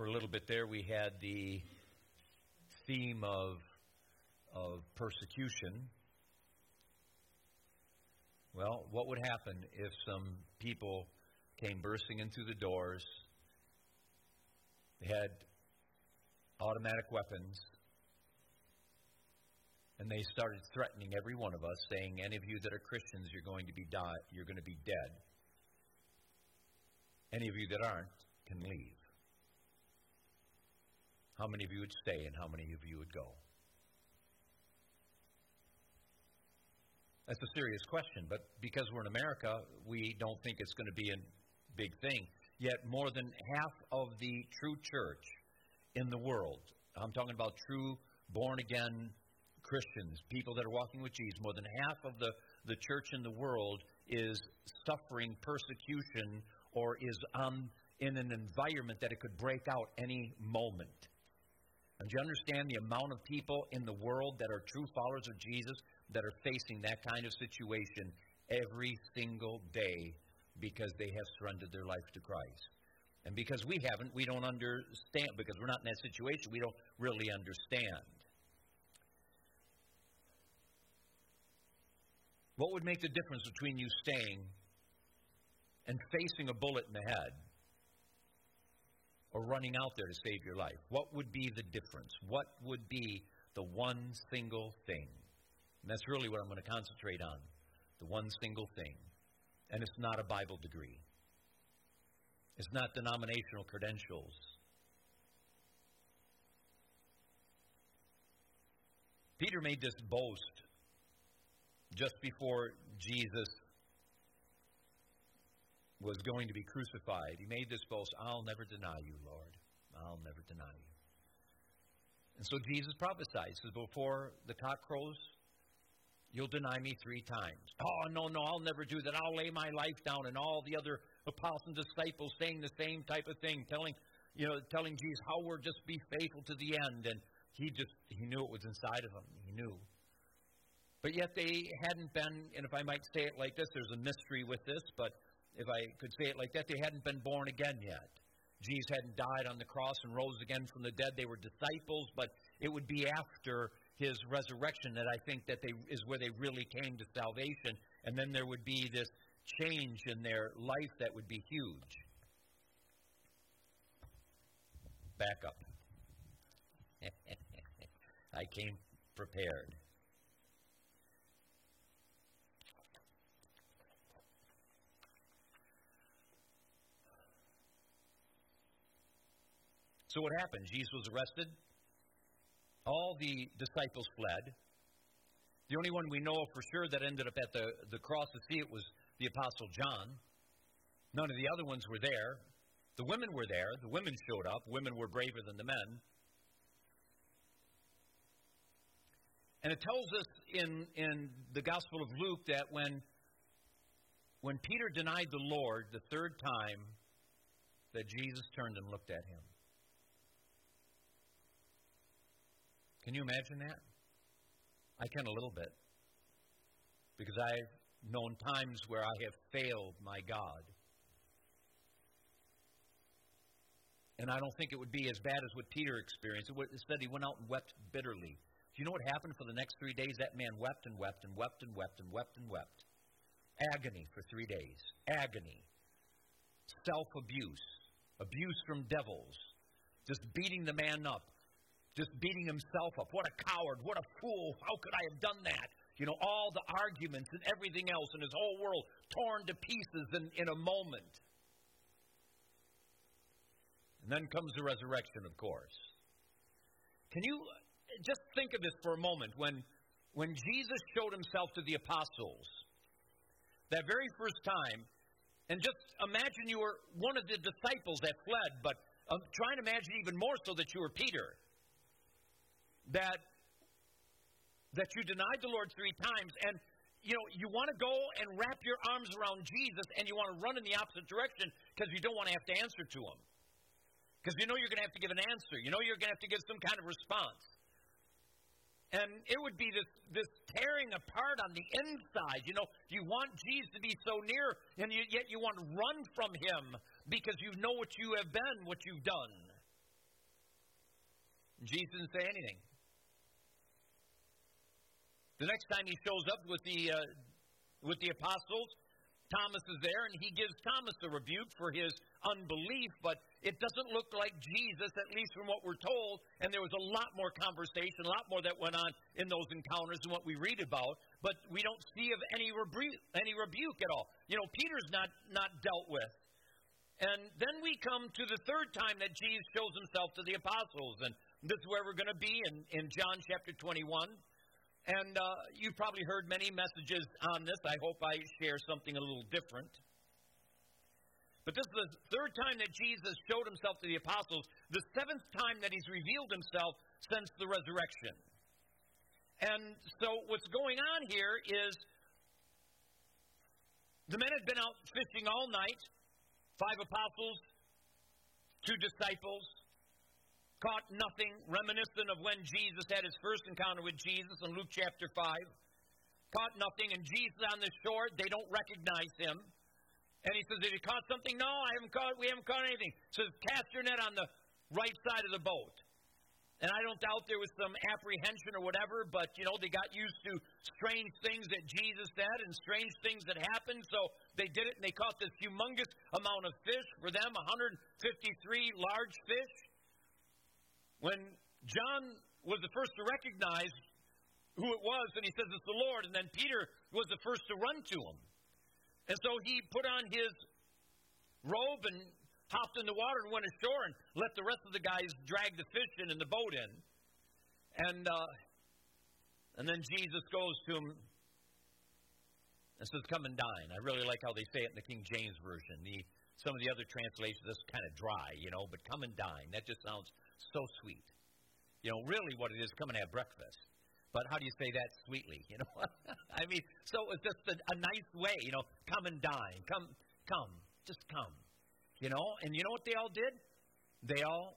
for a little bit there, we had the theme of, of persecution. Well, what would happen if some people came bursting in through the doors? They had automatic weapons, and they started threatening every one of us, saying, "Any of you that are Christians, you're going to be die, you're going to be dead. Any of you that aren't can leave." How many of you would stay, and how many of you would go? That's a serious question, but because we're in America, we don't think it's going to be a big thing. Yet, more than half of the true church in the world, I'm talking about true born again Christians, people that are walking with Jesus, more than half of the, the church in the world is suffering persecution or is on, in an environment that it could break out any moment. And do you understand the amount of people in the world that are true followers of Jesus that are facing that kind of situation every single day because they have surrendered their life to Christ? And because we haven't, we don't understand, because we're not in that situation, we don't really understand. What would make the difference between you staying and facing a bullet in the head or running out there to save your life? What would be the difference? What would be the one single thing? And that's really what I'm going to concentrate on the one single thing. And it's not a Bible degree, it's not denominational credentials. Peter made this boast just before Jesus was going to be crucified, he made this boast I'll never deny you, Lord. I'll never deny you. And so Jesus prophesied, says, Before the cock crows, you'll deny me three times. Oh, no, no, I'll never do that. I'll lay my life down. And all the other apostles and disciples saying the same type of thing, telling, you know, telling Jesus how we're just be faithful to the end. And he just, he knew it was inside of him. He knew. But yet they hadn't been, and if I might say it like this, there's a mystery with this, but if I could say it like that, they hadn't been born again yet. Jesus hadn't died on the cross and rose again from the dead. They were disciples, but it would be after his resurrection that I think that they is where they really came to salvation, and then there would be this change in their life that would be huge. Back up. I came prepared. So what happened? Jesus was arrested. All the disciples fled. The only one we know for sure that ended up at the, the cross to see it was the Apostle John. None of the other ones were there. The women were there. The women showed up. Women were braver than the men. And it tells us in, in the Gospel of Luke that when, when Peter denied the Lord the third time, that Jesus turned and looked at him. Can you imagine that? I can a little bit. Because I've known times where I have failed my God. And I don't think it would be as bad as what Peter experienced. It said he went out and wept bitterly. Do you know what happened for the next three days? That man wept and wept and wept and wept and wept and wept. Agony for three days. Agony. Self abuse. Abuse from devils. Just beating the man up just beating himself up. What a coward. What a fool. How could I have done that? You know, all the arguments and everything else, and his whole world torn to pieces in, in a moment. And then comes the resurrection, of course. Can you just think of this for a moment? When, when Jesus showed himself to the apostles, that very first time, and just imagine you were one of the disciples that fled, but um, try and imagine even more so that you were Peter that that you denied the Lord three times and you know, you want to go and wrap your arms around Jesus and you want to run in the opposite direction because you don't want to have to answer to him. Because you know you're going to have to give an answer. You know you're going to have to give some kind of response. And it would be this, this tearing apart on the inside. You know, you want Jesus to be so near, and you, yet you want to run from him because you know what you have been, what you've done. Jesus didn't say anything. The next time he shows up with the uh, with the apostles, Thomas is there, and he gives Thomas a rebuke for his unbelief, but it doesn't look like Jesus, at least from what we're told. And there was a lot more conversation, a lot more that went on in those encounters than what we read about. But we don't see of any rebuke, any rebuke at all. You know, Peter's not not dealt with. And then we come to the third time that Jesus shows himself to the apostles, and this is where we're going to be in, in John chapter 21. And uh, you've probably heard many messages on this. I hope I share something a little different. But this is the third time that Jesus showed himself to the apostles, the seventh time that he's revealed himself since the resurrection. And so what's going on here is the men had been out fishing all night, five apostles, two disciples, caught nothing, reminiscent of when Jesus had his first encounter with Jesus in Luke chapter 5. Caught nothing, and Jesus on the shore, they don't recognize him. And he says, Have you caught something? No, I haven't caught, we haven't caught anything. He says, Cast your net on the right side of the boat. And I don't doubt there was some apprehension or whatever, but, you know, they got used to strange things that Jesus said and strange things that happened. So they did it and they caught this humongous amount of fish. For them, 153 large fish. When John was the first to recognize who it was, and he says it's the Lord, and then Peter was the first to run to him. And so he put on his robe and hopped in the water and went ashore and let the rest of the guys drag the fish in and the boat in. And uh, and then Jesus goes to him and says, "Come and dine." I really like how they say it in the King James version. The some of the other translations, that's kind of dry, you know, but come and dine. That just sounds so sweet. You know, really what it is, come and have breakfast. But how do you say that sweetly? You know, I mean, so it's just a, a nice way. You know, come and dine. Come, come, just come. You know, and you know what they all did? They all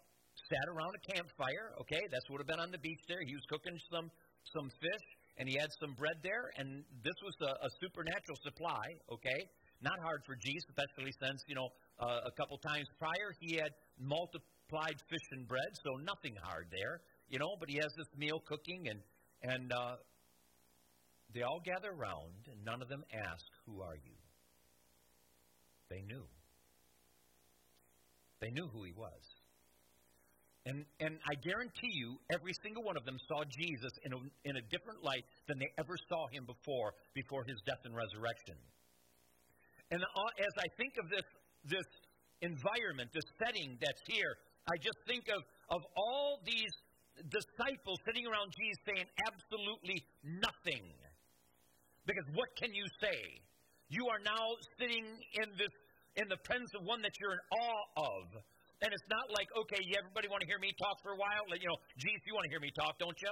sat around a campfire. Okay, that's what would have been on the beach there. He was cooking some some fish, and he had some bread there, and this was a, a supernatural supply. Okay, not hard for Jesus, especially since you know uh, a couple times prior he had multiple multiplied fish and bread, so nothing hard there, you know. But he has this meal cooking, and and uh, they all gather around, and none of them ask, "Who are you?" They knew. They knew who he was. And, and I guarantee you, every single one of them saw Jesus in a, in a different light than they ever saw him before, before his death and resurrection. And uh, as I think of this, this environment, this setting that's here, I just think of, of all these disciples sitting around Jesus saying absolutely nothing. Because what can you say? You are now sitting in this in the presence of one that you're in awe of. And it's not like, okay, everybody want to hear me talk for a while? You know, Jesus, you want to hear me talk, don't you?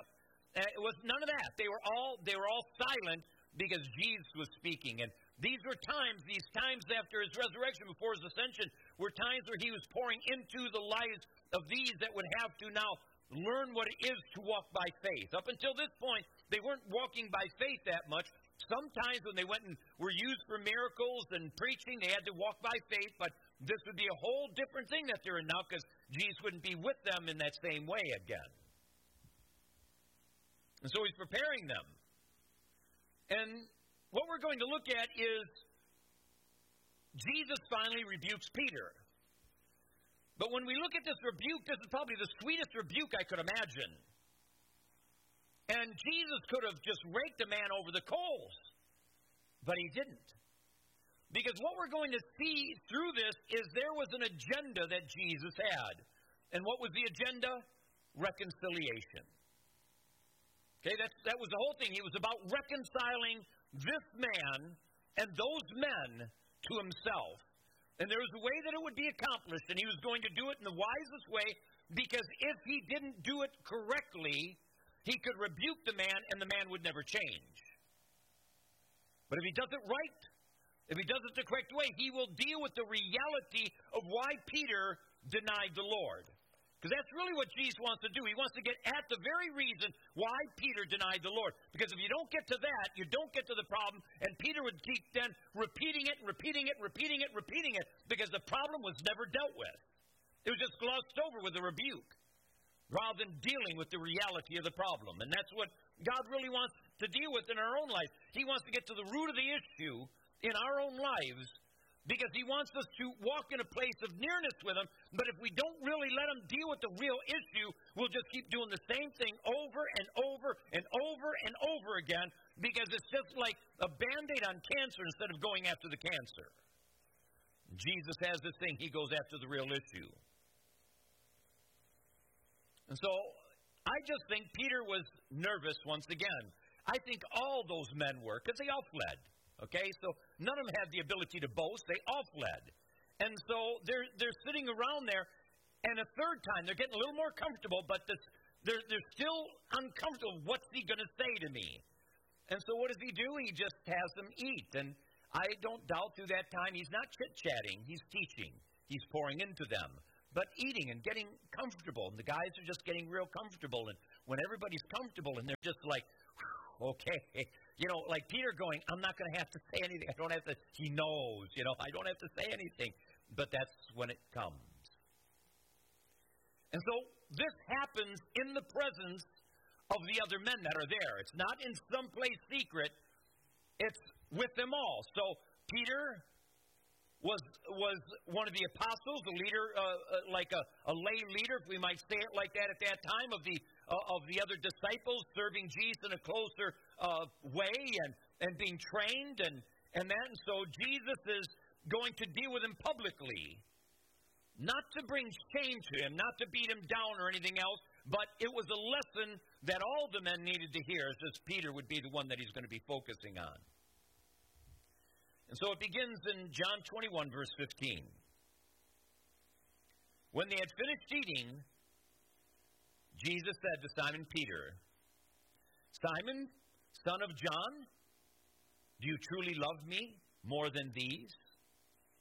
Uh, it was none of that. They were all they were all silent because Jesus was speaking. And these were times, these times after his resurrection, before his ascension, were times where he was pouring into the lives of these that would have to now learn what it is to walk by faith. Up until this point, they weren't walking by faith that much. Sometimes when they went and were used for miracles and preaching, they had to walk by faith, but this would be a whole different thing that they're in now because Jesus wouldn't be with them in that same way again. And so he's preparing them. And what we're going to look at is Jesus finally rebukes Peter. But when we look at this rebuke, this is probably the sweetest rebuke I could imagine. And Jesus could have just raked the man over the coals, but he didn't. Because what we're going to see through this is there was an agenda that Jesus had. And what was the agenda? Reconciliation. Okay, that's, that was the whole thing. He was about reconciling this man and those men to himself. And there was a way that it would be accomplished, and he was going to do it in the wisest way because if he didn't do it correctly, he could rebuke the man and the man would never change. But if he does it right, if he does it the correct way, he will deal with the reality of why Peter denied the Lord. Because that's really what Jesus wants to do. He wants to get at the very reason why Peter denied the Lord. Because if you don't get to that, you don't get to the problem. And Peter would keep then repeating it, repeating it, repeating it, repeating it, because the problem was never dealt with. It was just glossed over with a rebuke. rather than dealing with the reality of the problem. And that's what God really wants to deal with in our own life. He wants to get to the root of the issue in our own lives because He wants us to walk in a place of nearness with Him. But if we don't really let Him deal with the real issue, we'll just keep doing the same thing over and over and over and over again because it's just like a band aid on cancer instead of going after the cancer. Jesus has this thing, He goes after the real issue. And so I just think Peter was nervous once again. I think all those men were, because they all fled. Okay, so none of them had the ability to boast. They all fled. And so they're, they're sitting around there, and a third time they're getting a little more comfortable, but this, they're, they're still uncomfortable. What's he going to say to me? And so what does he do? He just has them eat. And I don't doubt through that time he's not chit chatting, he's teaching, he's pouring into them but eating and getting comfortable. And the guys are just getting real comfortable. And when everybody's comfortable and they're just like, okay, you know, like Peter going, I'm not going to have to say anything. I don't have to, he knows, you know, I don't have to say anything. But that's when it comes. And so this happens in the presence of the other men that are there. It's not in some place secret, it's with them all. So Peter was was one of the apostles, a leader, uh, uh, like a, a lay leader, if we might say it like that at that time, of the uh, of the other disciples, serving Jesus in a closer uh, way and and being trained and and that. And so Jesus is going to deal with him publicly, not to bring shame to him, not to beat him down or anything else, but it was a lesson that all the men needed to hear, as Peter would be the one that he's going to be focusing on. And so it begins in John 21, verse 15. When they had finished eating, Jesus said to Simon Peter, Simon, son of John, do you truly love me more than these?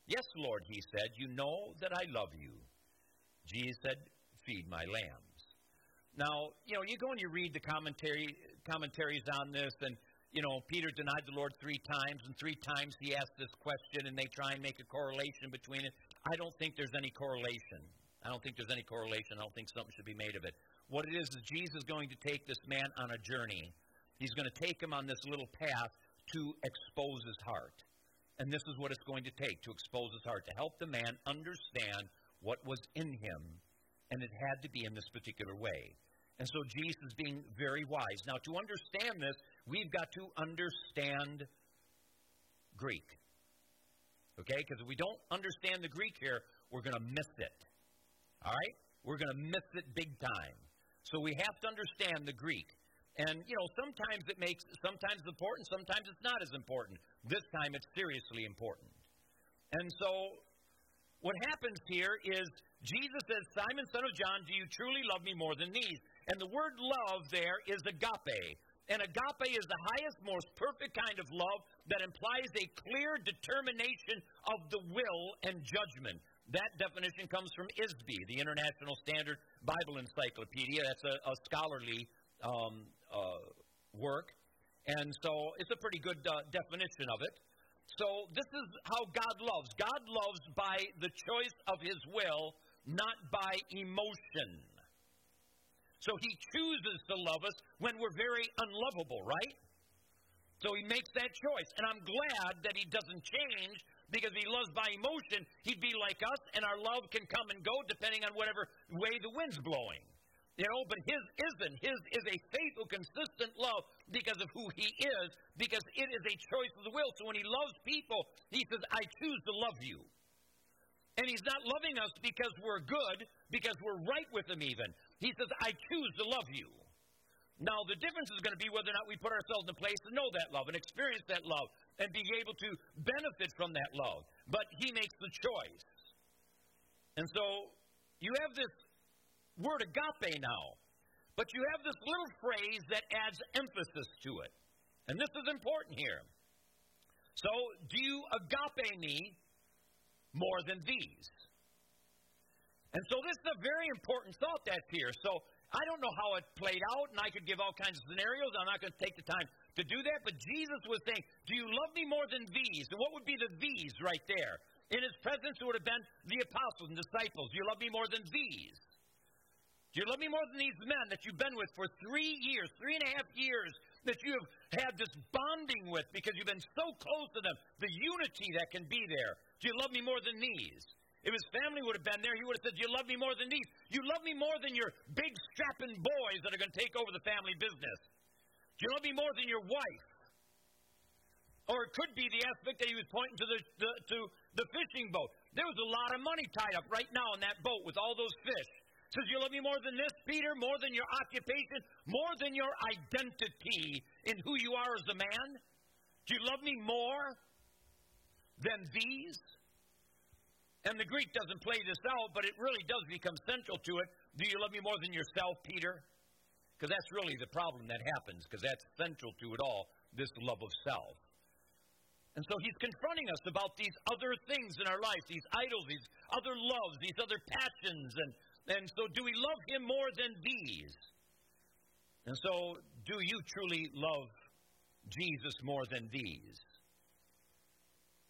Yes, Lord, he said, you know that I love you. Jesus said, Feed my lambs. Now, you know, you go and you read the commentary commentaries on this, and you know, Peter denied the Lord three times, and three times he asked this question, and they try and make a correlation between it. I don't think there's any correlation. I don't think there's any correlation. I don't think something should be made of it. What it is is Jesus is going to take this man on a journey. He's going to take him on this little path to expose his heart. And this is what it's going to take to expose his heart, to help the man understand what was in him. And it had to be in this particular way. And so Jesus is being very wise. Now, to understand this, we've got to understand Greek. Okay? Because if we don't understand the Greek here, we're going to miss it. All right? We're going to miss it big time. So we have to understand the Greek. And, you know, sometimes it makes, sometimes it's important, sometimes it's not as important. This time it's seriously important. And so what happens here is Jesus says, Simon, son of John, do you truly love me more than these? And the word love there is agape. And agape is the highest, most perfect kind of love that implies a clear determination of the will and judgment. That definition comes from ISBE, the International Standard Bible Encyclopedia. That's a, a scholarly um, uh, work. And so it's a pretty good uh, definition of it. So this is how God loves. God loves by the choice of his will, not by emotion. So he chooses to love us when we're very unlovable, right? So he makes that choice. And I'm glad that he doesn't change because if he loves by emotion, he'd be like us, and our love can come and go depending on whatever way the wind's blowing. You know, but his isn't. His is a faithful, consistent love because of who he is, because it is a choice of the will. So when he loves people, he says, I choose to love you. And he's not loving us because we're good, because we're right with him even. He says, I choose to love you. Now, the difference is going to be whether or not we put ourselves in a place to know that love and experience that love and be able to benefit from that love. But he makes the choice. And so you have this word agape now, but you have this little phrase that adds emphasis to it. And this is important here. So, do you agape me more than these? And so this is a very important thought that's here. So I don't know how it played out, and I could give all kinds of scenarios. I'm not going to take the time to do that. But Jesus was saying, Do you love me more than these? And what would be the these right there? In his presence, it would have been the apostles and disciples. Do you love me more than these? Do you love me more than these men that you've been with for three years, three and a half years, that you have had this bonding with because you've been so close to them? The unity that can be there. Do you love me more than these? If his family would have been there, he would have said, you love me more than these? You love me more than your big strapping boys that are going to take over the family business. You love me more than your wife? Or it could be the aspect that he was pointing to the, the, to the fishing boat. There was a lot of money tied up right now in that boat with all those fish. Says, You love me more than this, Peter? More than your occupation? More than your identity in who you are as a man? Do you love me more than these? And the Greek doesn't play this out, but it really does become central to it. Do you love me more than yourself, Peter? Because that's really the problem that happens, because that's central to it all this love of self. And so he's confronting us about these other things in our life, these idols, these other loves, these other passions, and and so, do we love Him more than these? And so, do you truly love Jesus more than these?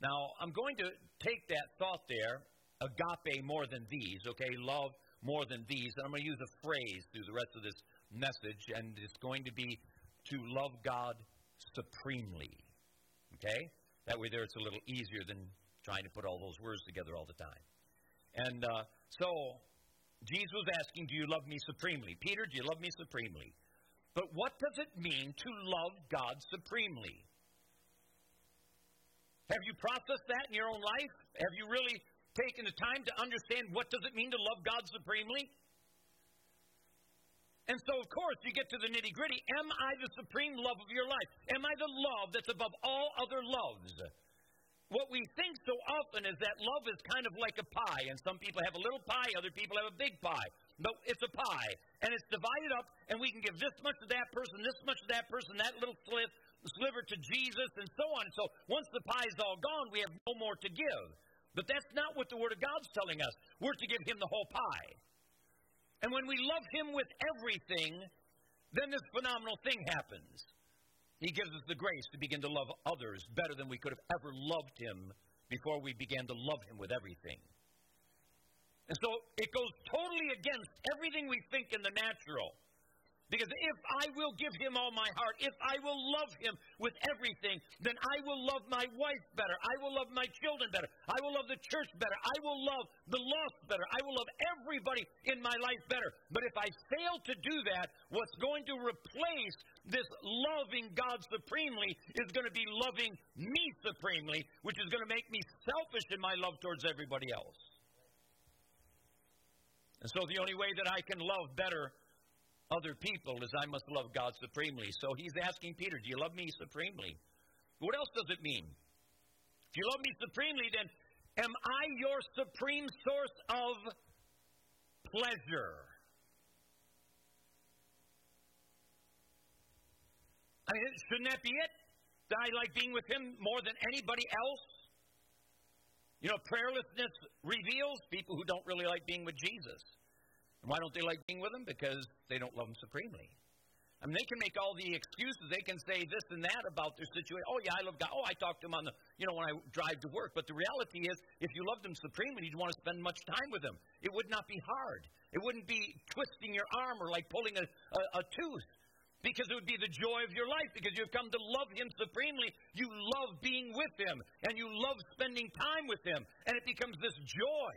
Now, I'm going to take that thought there, agape more than these, okay, love more than these, and I'm going to use a phrase through the rest of this message, and it's going to be to love God supremely, okay? That way, there it's a little easier than trying to put all those words together all the time. And uh, so, Jesus was asking, Do you love me supremely? Peter, do you love me supremely? But what does it mean to love God supremely? Have you processed that in your own life? Have you really taken the time to understand what does it mean to love God supremely? And so, of course, you get to the nitty gritty. Am I the supreme love of your life? Am I the love that's above all other loves? what we think so often is that love is kind of like a pie, and some people have a little pie, other people have a big pie. But it's a pie, and it's divided up, and we can give this much to that person, this much to that person, that little sliver, sliver to Jesus, and so on. So once the pie is all gone, we have no more to give. But that's not what the Word of God's telling us. We're to give Him the whole pie. And when we love Him with everything, then this phenomenal thing happens. He gives us the grace to begin to love others better than we could have ever loved Him before we began to love Him with everything. And so it goes totally against everything we think in the natural. Because if I will give him all my heart, if I will love him with everything, then I will love my wife better. I will love my children better. I will love the church better. I will love the lost better. I will love everybody in my life better. But if I fail to do that, what's going to replace this loving God supremely is going to be loving me supremely, which is going to make me selfish in my love towards everybody else. And so the only way that I can love better other people as I must love God supremely. So he's asking Peter, Do you love me supremely? What else does it mean? If you love me supremely, then am I your supreme source of pleasure? I mean, shouldn't that be it? That I like being with him more than anybody else? You know, prayerlessness reveals people who don't really like being with Jesus. And why don't they like being with him? Because they don't love him supremely. I mean, they can make all the excuses. They can say this and that about their situation. Oh, yeah, I love God. Oh, I talk to him on the, you know, when I drive to work. But the reality is, if you loved him supremely, you'd want to spend much time with him. It would not be hard. It wouldn't be twisting your arm or like pulling a, a, a tooth because it would be the joy of your life because you've come to love him supremely. You love being with him and you love spending time with him. And it becomes this joy.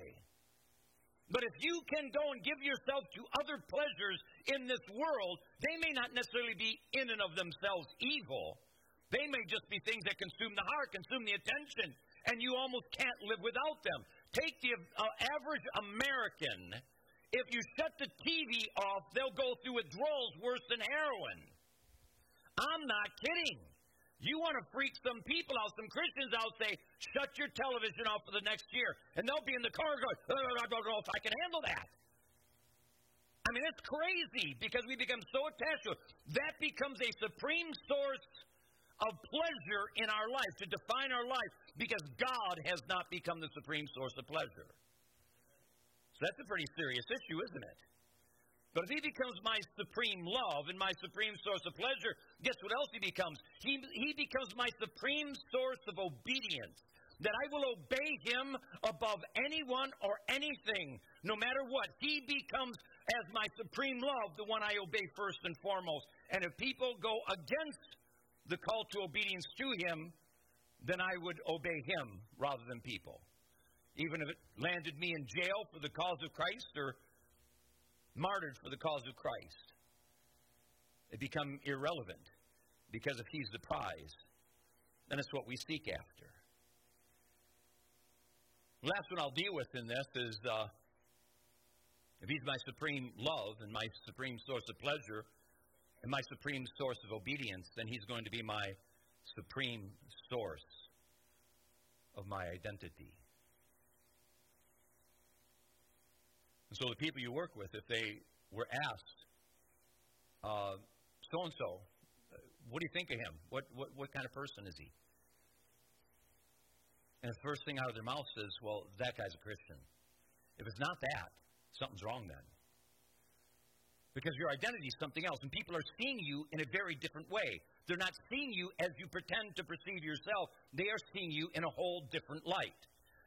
But if you can go and give yourself to other pleasures in this world, they may not necessarily be in and of themselves evil. They may just be things that consume the heart, consume the attention, and you almost can't live without them. Take the uh, average American. If you shut the TV off, they'll go through withdrawals worse than heroin. I'm not kidding. You want to freak some people out, some Christians out, say, shut your television off for the next year. And they'll be in the car going, I don't know if I can handle that. I mean, it's crazy because we become so attached to it. That becomes a supreme source of pleasure in our life, to define our life, because God has not become the supreme source of pleasure. So that's a pretty serious issue, isn't it? But if he becomes my supreme love and my supreme source of pleasure, guess what else he becomes? He, he becomes my supreme source of obedience. That I will obey him above anyone or anything, no matter what. He becomes as my supreme love, the one I obey first and foremost. And if people go against the call to obedience to him, then I would obey him rather than people. Even if it landed me in jail for the cause of Christ or martyred for the cause of Christ, They become irrelevant because if he's the prize, then it's what we seek after. The last one I'll deal with in this is uh, if he's my supreme love and my supreme source of pleasure and my supreme source of obedience, then he's going to be my supreme source of my identity. And so the people you work with, if they were asked, so and so, what do you think of him? What, what, what kind of person is he? And the first thing out of their mouth says, well, that guy's a Christian. If it's not that, something's wrong then. Because your identity is something else, and people are seeing you in a very different way. They're not seeing you as you pretend to perceive yourself, they are seeing you in a whole different light.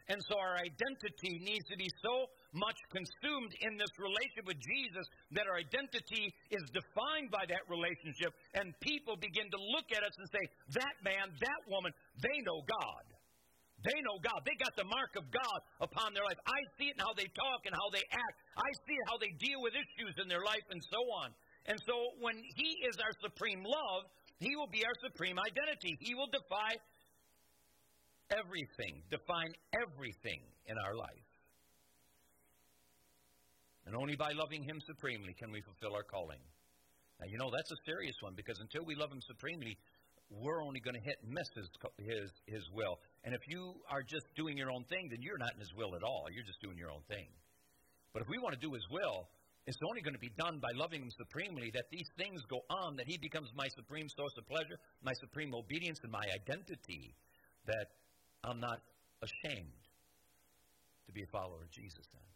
And so our identity needs to be so much consumed in this relationship with Jesus that our identity is defined by that relationship, and people begin to look at us and say, That man, that woman, they know God. They know God. They got the mark of God upon their life. I see it in how they talk and how they act. I see how they deal with issues in their life and so on. And so when He is our supreme love, He will be our supreme identity. He will defy everything, define everything in our life. And only by loving Him supremely can we fulfill our calling. Now, you know, that's a serious one because until we love Him supremely, we're only going to hit miss his, his, his will. And if you are just doing your own thing, then you're not in His will at all. You're just doing your own thing. But if we want to do His will, it's only going to be done by loving Him supremely that these things go on, that He becomes my supreme source of pleasure, my supreme obedience, and my identity, that I'm not ashamed to be a follower of Jesus then.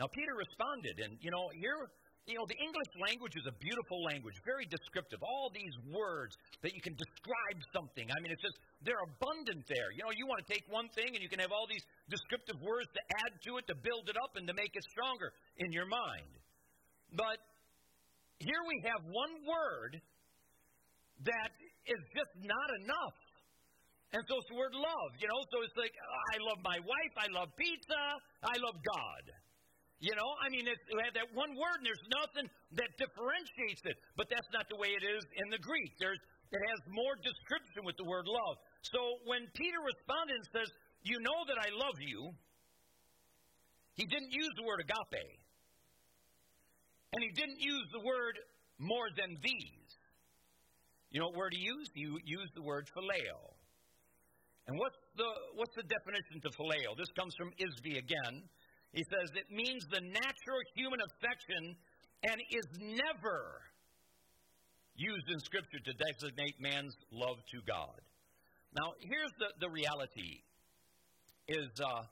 Now, Peter responded, and, you know, here you know, the English language is a beautiful language, very descriptive. All these words that you can describe something. I mean, it's just, they're abundant there. You know, you want to take one thing and you can have all these descriptive words to add to it, to build it up, and to make it stronger in your mind. But here we have one word that is just not enough. And so it's the word love, you know. So it's like, oh, I love my wife, I love pizza, I love God. You know, I mean, we have that one word, and there's nothing that differentiates it. But that's not the way it is in the Greek. There's, it has more description with the word love. So when Peter responded and says, You know that I love you, he didn't use the word agape. And he didn't use the word more than these. You know what word he used? He used the word phileo. And what's the, what's the definition to phileo? This comes from ISBE again. He says it means the natural human affection and is never used in Scripture to designate man's love to God. Now, here's the, the reality is, uh,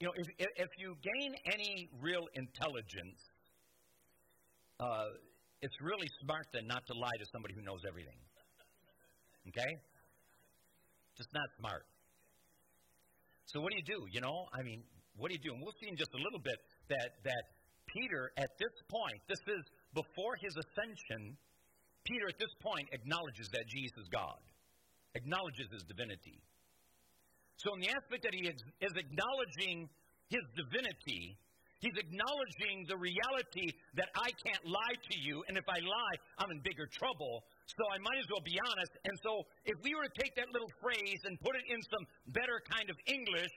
you know, if, if you gain any real intelligence, uh, it's really smart then not to lie to somebody who knows everything. Okay? Just not smart. So what do you do? You know, I mean, what do you do? And we'll see in just a little bit that that Peter at this point, this is before his ascension, Peter at this point acknowledges that Jesus is God, acknowledges his divinity. So in the aspect that he is acknowledging his divinity, He's acknowledging the reality that I can't lie to you, and if I lie, I'm in bigger trouble. So I might as well be honest. And so if we were to take that little phrase and put it in some better kind of English,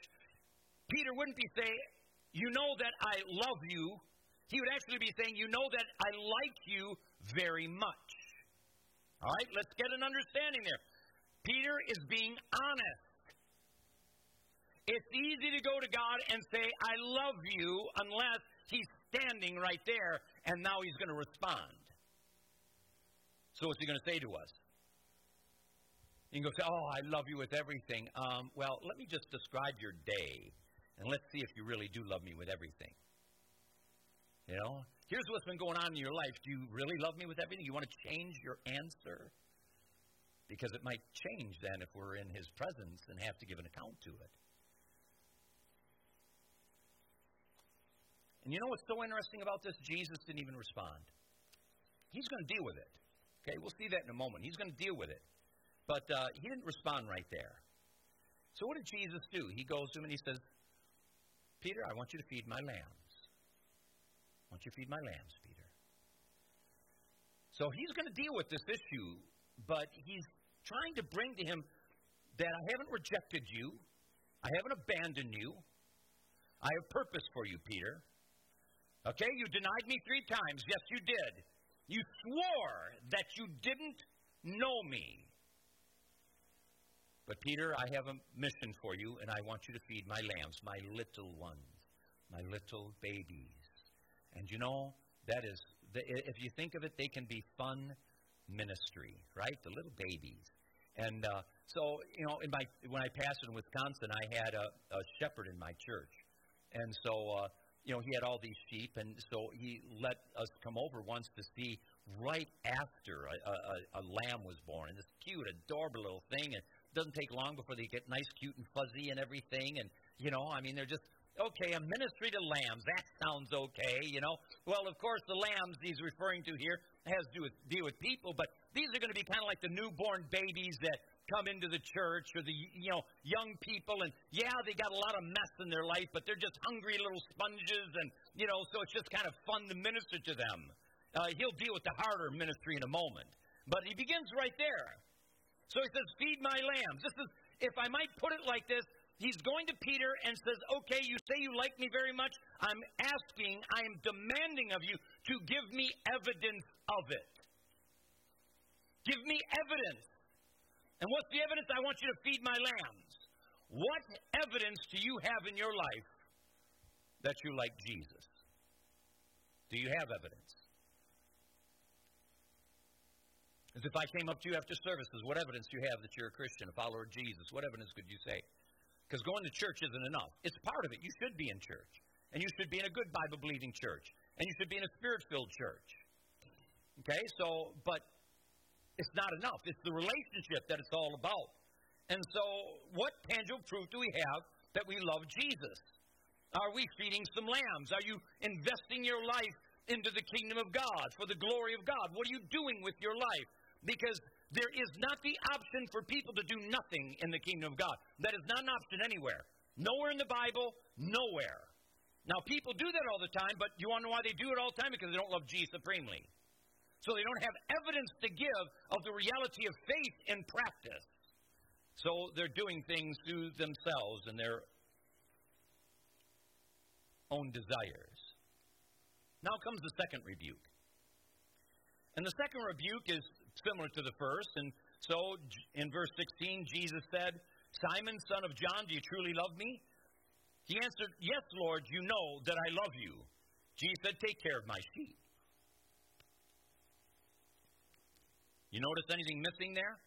Peter wouldn't be saying, You know that I love you. He would actually be saying, You know that I like you very much. All right, let's get an understanding there. Peter is being honest. It's easy to go to God and say, I love you, unless He's standing right there and now He's going to respond. So, what's He going to say to us? You can go say, Oh, I love you with everything. Um, well, let me just describe your day and let's see if you really do love me with everything. You know, here's what's been going on in your life. Do you really love me with everything? You want to change your answer? Because it might change then if we're in His presence and have to give an account to it. And you know what's so interesting about this? Jesus didn't even respond. He's going to deal with it. Okay, we'll see that in a moment. He's going to deal with it. But uh, he didn't respond right there. So what did Jesus do? He goes to him and he says, Peter, I want you to feed my lambs. I want you to feed my lambs, Peter. So he's going to deal with this issue, but he's trying to bring to him that I haven't rejected you. I haven't abandoned you. I have purpose for you, Peter. Okay, you denied me three times. Yes, you did. You swore that you didn't know me. But, Peter, I have a mission for you, and I want you to feed my lambs, my little ones, my little babies. And you know, that is, if you think of it, they can be fun ministry, right? The little babies. And uh, so, you know, in my, when I pastored in Wisconsin, I had a, a shepherd in my church. And so, uh, you know, he had all these sheep, and so he let us come over once to see right after a, a, a lamb was born, and this cute, adorable little thing, and it doesn't take long before they get nice, cute, and fuzzy and everything, and you know, I mean, they're just okay. A ministry to lambs, that sounds okay, you know. Well, of course, the lambs he's referring to here has to do with deal with people, but these are going to be kind of like the newborn babies that come into the church or the you know young people and yeah they got a lot of mess in their life but they're just hungry little sponges and you know so it's just kind of fun to minister to them. Uh, he'll deal with the harder ministry in a moment. But he begins right there. So he says feed my lambs this is if i might put it like this he's going to peter and says okay you say you like me very much. I'm asking i'm demanding of you to give me evidence of it. Give me evidence and what's the evidence? I want you to feed my lambs. What evidence do you have in your life that you like Jesus? Do you have evidence? As if I came up to you after services, what evidence do you have that you're a Christian, a follower of Jesus? What evidence could you say? Because going to church isn't enough. It's part of it. You should be in church. And you should be in a good Bible believing church. And you should be in a spirit filled church. Okay? So, but it's not enough. It's the relationship that it's all about. And so, what tangible proof do we have that we love Jesus? Are we feeding some lambs? Are you investing your life into the kingdom of God for the glory of God? What are you doing with your life? Because there is not the option for people to do nothing in the kingdom of God. That is not an option anywhere. Nowhere in the Bible, nowhere. Now, people do that all the time, but you want to know why they do it all the time? Because they don't love Jesus supremely. So they don't have evidence to give of the reality of faith in practice. So they're doing things through themselves and their own desires. Now comes the second rebuke. And the second rebuke is similar to the first. And so in verse 16, Jesus said, Simon, son of John, do you truly love me? He answered, Yes, Lord, you know that I love you. Jesus said, Take care of my sheep. You notice anything missing there?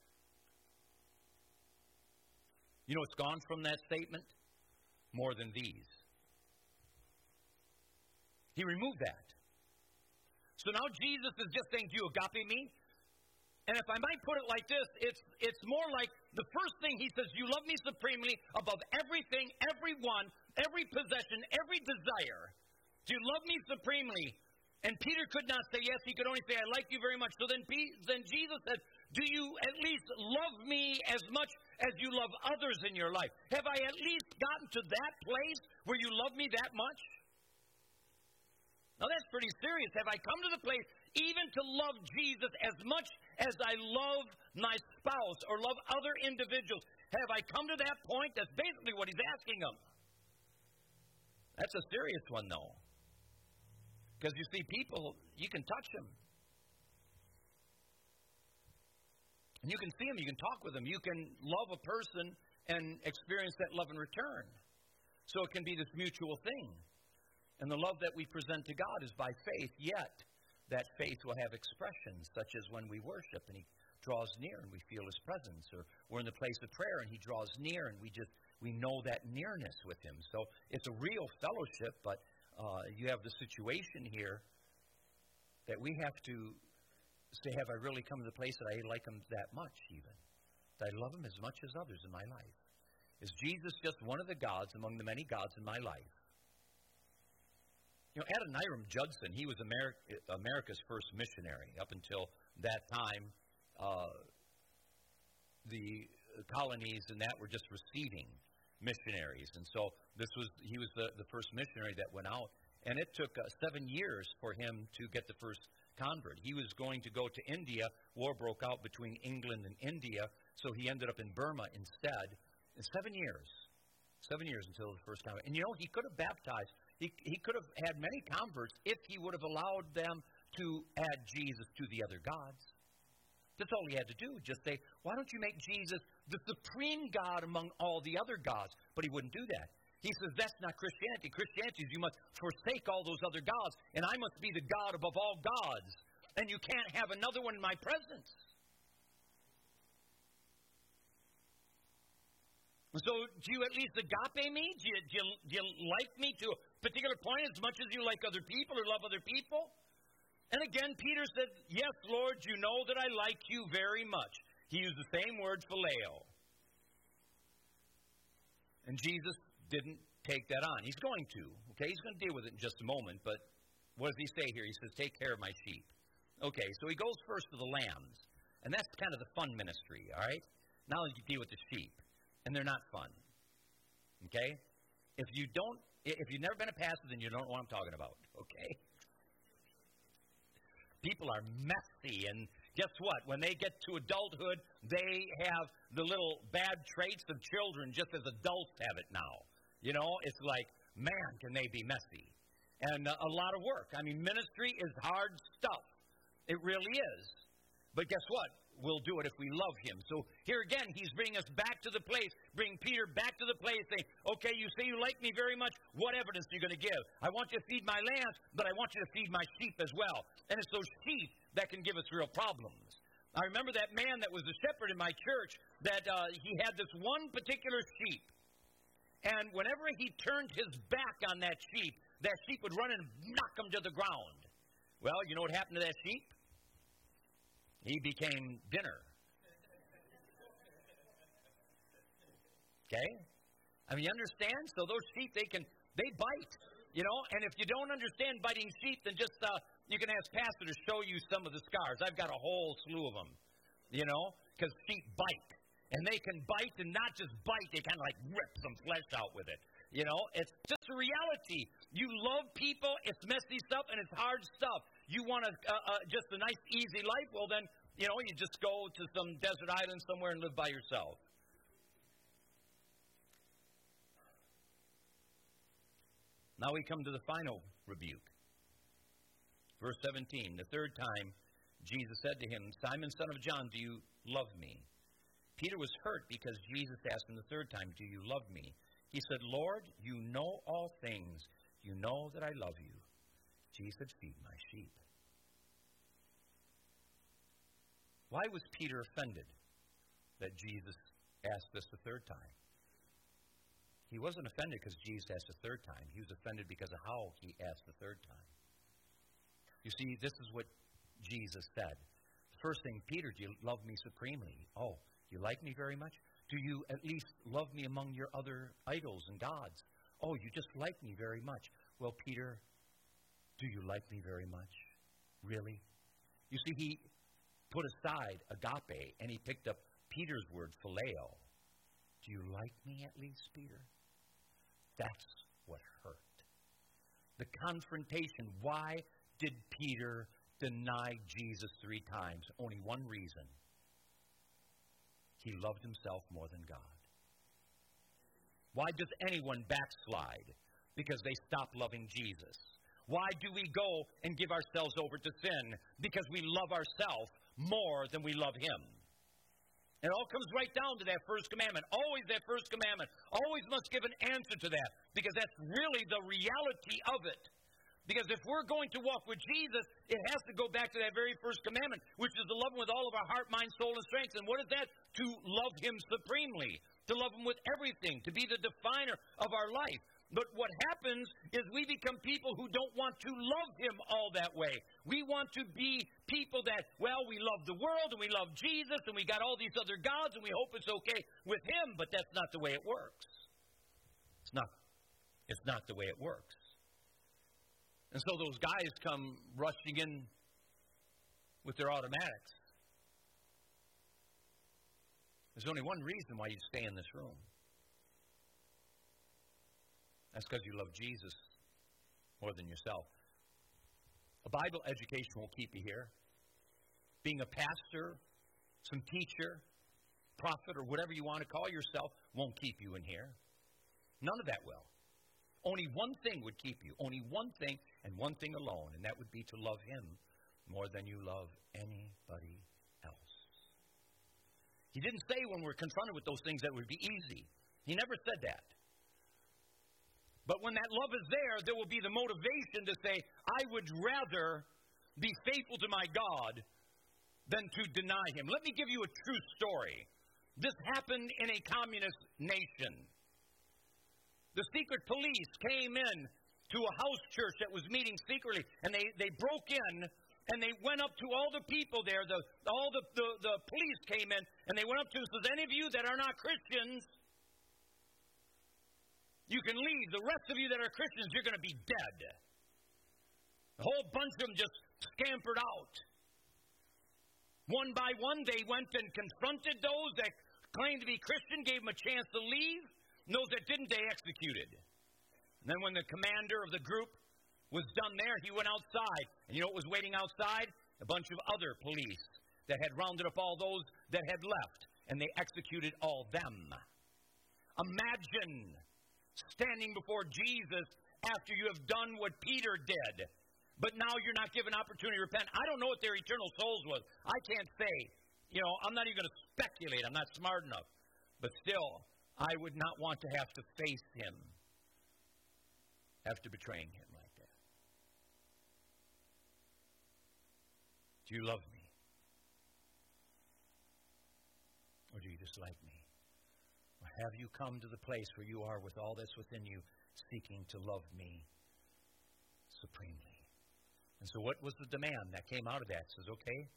You know what's gone from that statement? More than these. He removed that. So now Jesus is just saying, Do you agape me? And if I might put it like this, it's, it's more like the first thing he says, You love me supremely above everything, everyone, every possession, every desire. Do you love me supremely and Peter could not say yes. He could only say, I like you very much. So then, then Jesus said, Do you at least love me as much as you love others in your life? Have I at least gotten to that place where you love me that much? Now that's pretty serious. Have I come to the place even to love Jesus as much as I love my spouse or love other individuals? Have I come to that point? That's basically what he's asking them. That's a serious one, though. Because you see, people, you can touch them. And you can see them, you can talk with them, you can love a person and experience that love in return. So it can be this mutual thing. And the love that we present to God is by faith, yet that faith will have expressions, such as when we worship and He draws near and we feel His presence, or we're in the place of prayer and He draws near and we just we know that nearness with Him. So it's a real fellowship, but uh, you have the situation here that we have to say, have I really come to the place that I like him that much, even? That I love him as much as others in my life? Is Jesus just one of the gods among the many gods in my life? You know, Adoniram Judson, he was Ameri- America's first missionary. Up until that time, uh, the colonies and that were just receiving missionaries. And so this was he was the, the first missionary that went out. And it took uh, seven years for him to get the first convert. He was going to go to India. War broke out between England and India, so he ended up in Burma instead. In seven years, seven years until the first convert. And you know, he could have baptized. He, he could have had many converts if he would have allowed them to add Jesus to the other gods. That's all he had to do. Just say, why don't you make Jesus the supreme God among all the other gods? But he wouldn't do that. He says, that's not Christianity. Christianity is you must forsake all those other gods, and I must be the God above all gods. And you can't have another one in my presence. So, do you at least agape me? Do you, do, you, do you like me to a particular point as much as you like other people or love other people? And again, Peter said, Yes, Lord, you know that I like you very much. He used the same word, phileo. And Jesus didn't take that on. He's going to, okay? He's going to deal with it in just a moment, but what does he say here? He says, Take care of my sheep. Okay, so he goes first to the lambs, and that's kind of the fun ministry, all right? Now you deal with the sheep, and they're not fun, okay? If you don't, if you've never been a pastor, then you don't know what I'm talking about, okay? People are messy. And guess what? When they get to adulthood, they have the little bad traits of children just as adults have it now. You know, it's like, man, can they be messy. And uh, a lot of work. I mean, ministry is hard stuff. It really is. But guess what? We'll do it if we love him. So here again, he's bringing us back to the place, bring Peter back to the place, saying, okay, you say you like me very much. What evidence are you going to give? I want you to feed my lambs, but I want you to feed my sheep as well. And it's those sheep that can give us real problems. I remember that man that was a shepherd in my church that uh, he had this one particular sheep. And whenever he turned his back on that sheep, that sheep would run and knock him to the ground. Well, you know what happened to that sheep? He became dinner. Okay? I mean, you understand? So those sheep, they can, they bite, you know? And if you don't understand biting sheep, then just, uh, you can ask Pastor to show you some of the scars. I've got a whole slew of them, you know? Because sheep bite. And they can bite and not just bite, they kind of like rip some flesh out with it. You know, it's just a reality. You love people, it's messy stuff, and it's hard stuff. You want a, uh, uh, just a nice, easy life? Well, then, you know, you just go to some desert island somewhere and live by yourself. Now we come to the final rebuke. Verse 17 The third time, Jesus said to him, Simon, son of John, do you love me? Peter was hurt because Jesus asked him the third time, Do you love me? He said, Lord, you know all things. You know that I love you. Jesus Feed my sheep. Why was Peter offended that Jesus asked this the third time? He wasn't offended because Jesus asked the third time. He was offended because of how he asked the third time. You see, this is what Jesus said. First thing, Peter, do you love me supremely? Oh, you like me very much? Do you at least love me among your other idols and gods? Oh, you just like me very much. Well, Peter, do you like me very much? Really? You see, he put aside agape and he picked up Peter's word, phileo. Do you like me at least, Peter? That's what hurt. The confrontation. Why did Peter deny Jesus three times? Only one reason he loved himself more than God. Why does anyone backslide? Because they stop loving Jesus. Why do we go and give ourselves over to sin? Because we love ourselves more than we love Him. It all comes right down to that first commandment. Always that first commandment. Always must give an answer to that because that's really the reality of it. Because if we're going to walk with Jesus, it has to go back to that very first commandment, which is to love Him with all of our heart, mind, soul, and strength. And what is that? To love Him supremely, to love Him with everything, to be the definer of our life. But what happens is we become people who don't want to love Him all that way. We want to be people that, well, we love the world and we love Jesus and we got all these other gods and we hope it's okay with Him, but that's not the way it works. It's not. It's not the way it works. And so those guys come rushing in with their automatics. There's only one reason why you stay in this room. That's because you love Jesus more than yourself. A Bible education will keep you here. Being a pastor, some teacher, prophet, or whatever you want to call yourself won't keep you in here. None of that will. Only one thing would keep you. Only one thing and one thing alone, and that would be to love Him more than you love anybody else. He didn't say when we're confronted with those things that would be easy. He never said that. But when that love is there, there will be the motivation to say, I would rather be faithful to my God than to deny Him. Let me give you a true story. This happened in a communist nation. The secret police came in to a house church that was meeting secretly, and they, they broke in and they went up to all the people there. The, all the, the, the police came in and they went up to them and says, Any of you that are not Christians, you can leave. The rest of you that are Christians, you're going to be dead. A whole bunch of them just scampered out. One by one, they went and confronted those that claimed to be Christian, gave them a chance to leave. Those that didn't, they executed. And then when the commander of the group was done there, he went outside. And you know what was waiting outside? A bunch of other police that had rounded up all those that had left. And they executed all them. Imagine standing before Jesus after you have done what Peter did. But now you're not given opportunity to repent. I don't know what their eternal souls was. I can't say. You know, I'm not even going to speculate. I'm not smart enough. But still, I would not want to have to face him after betraying him like that. Do you love me? Or do you dislike me? Have you come to the place where you are with all that's within you, seeking to love me supremely? And so, what was the demand that came out of that? It says, okay,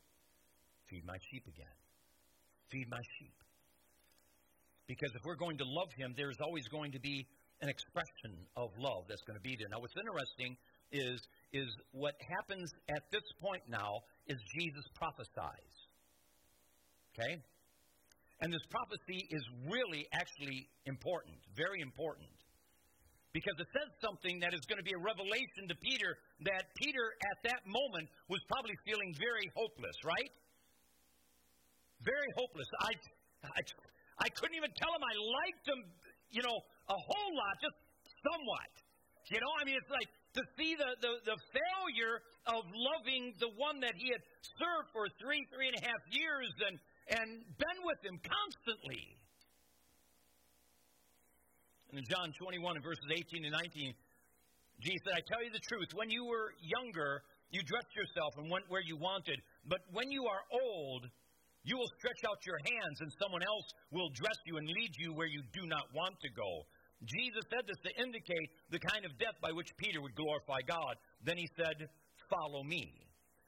feed my sheep again. Feed my sheep. Because if we're going to love him, there's always going to be an expression of love that's going to be there. Now, what's interesting is, is what happens at this point now is Jesus prophesies. Okay? And this prophecy is really actually important, very important. Because it says something that is going to be a revelation to Peter that Peter at that moment was probably feeling very hopeless, right? Very hopeless. I, I, I couldn't even tell him I liked him, you know, a whole lot, just somewhat. You know, I mean, it's like to see the, the, the failure of loving the one that he had served for three, three and a half years and, and been with him constantly. And in John 21 and verses 18 and 19, Jesus said, I tell you the truth, when you were younger, you dressed yourself and went where you wanted. But when you are old, you will stretch out your hands, and someone else will dress you and lead you where you do not want to go. Jesus said this to indicate the kind of death by which Peter would glorify God. Then he said, Follow me.